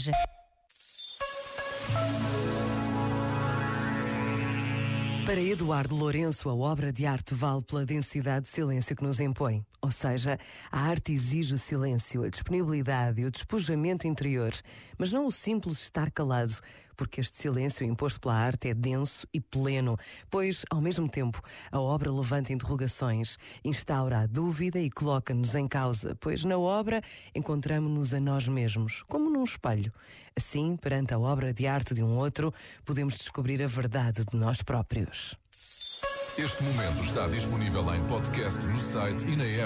loja. Para Eduardo Lourenço, a obra de arte vale pela densidade de silêncio que nos impõe. Ou seja, a arte exige o silêncio, a disponibilidade e o despojamento interior, mas não o simples estar calado, porque este silêncio imposto pela arte é denso e pleno, pois, ao mesmo tempo, a obra levanta interrogações, instaura a dúvida e coloca-nos em causa, pois na obra encontramos-nos a nós mesmos, como num espelho. Assim, perante a obra de arte de um outro, podemos descobrir a verdade de nós próprios. Este momento está disponível em podcast no site e na app.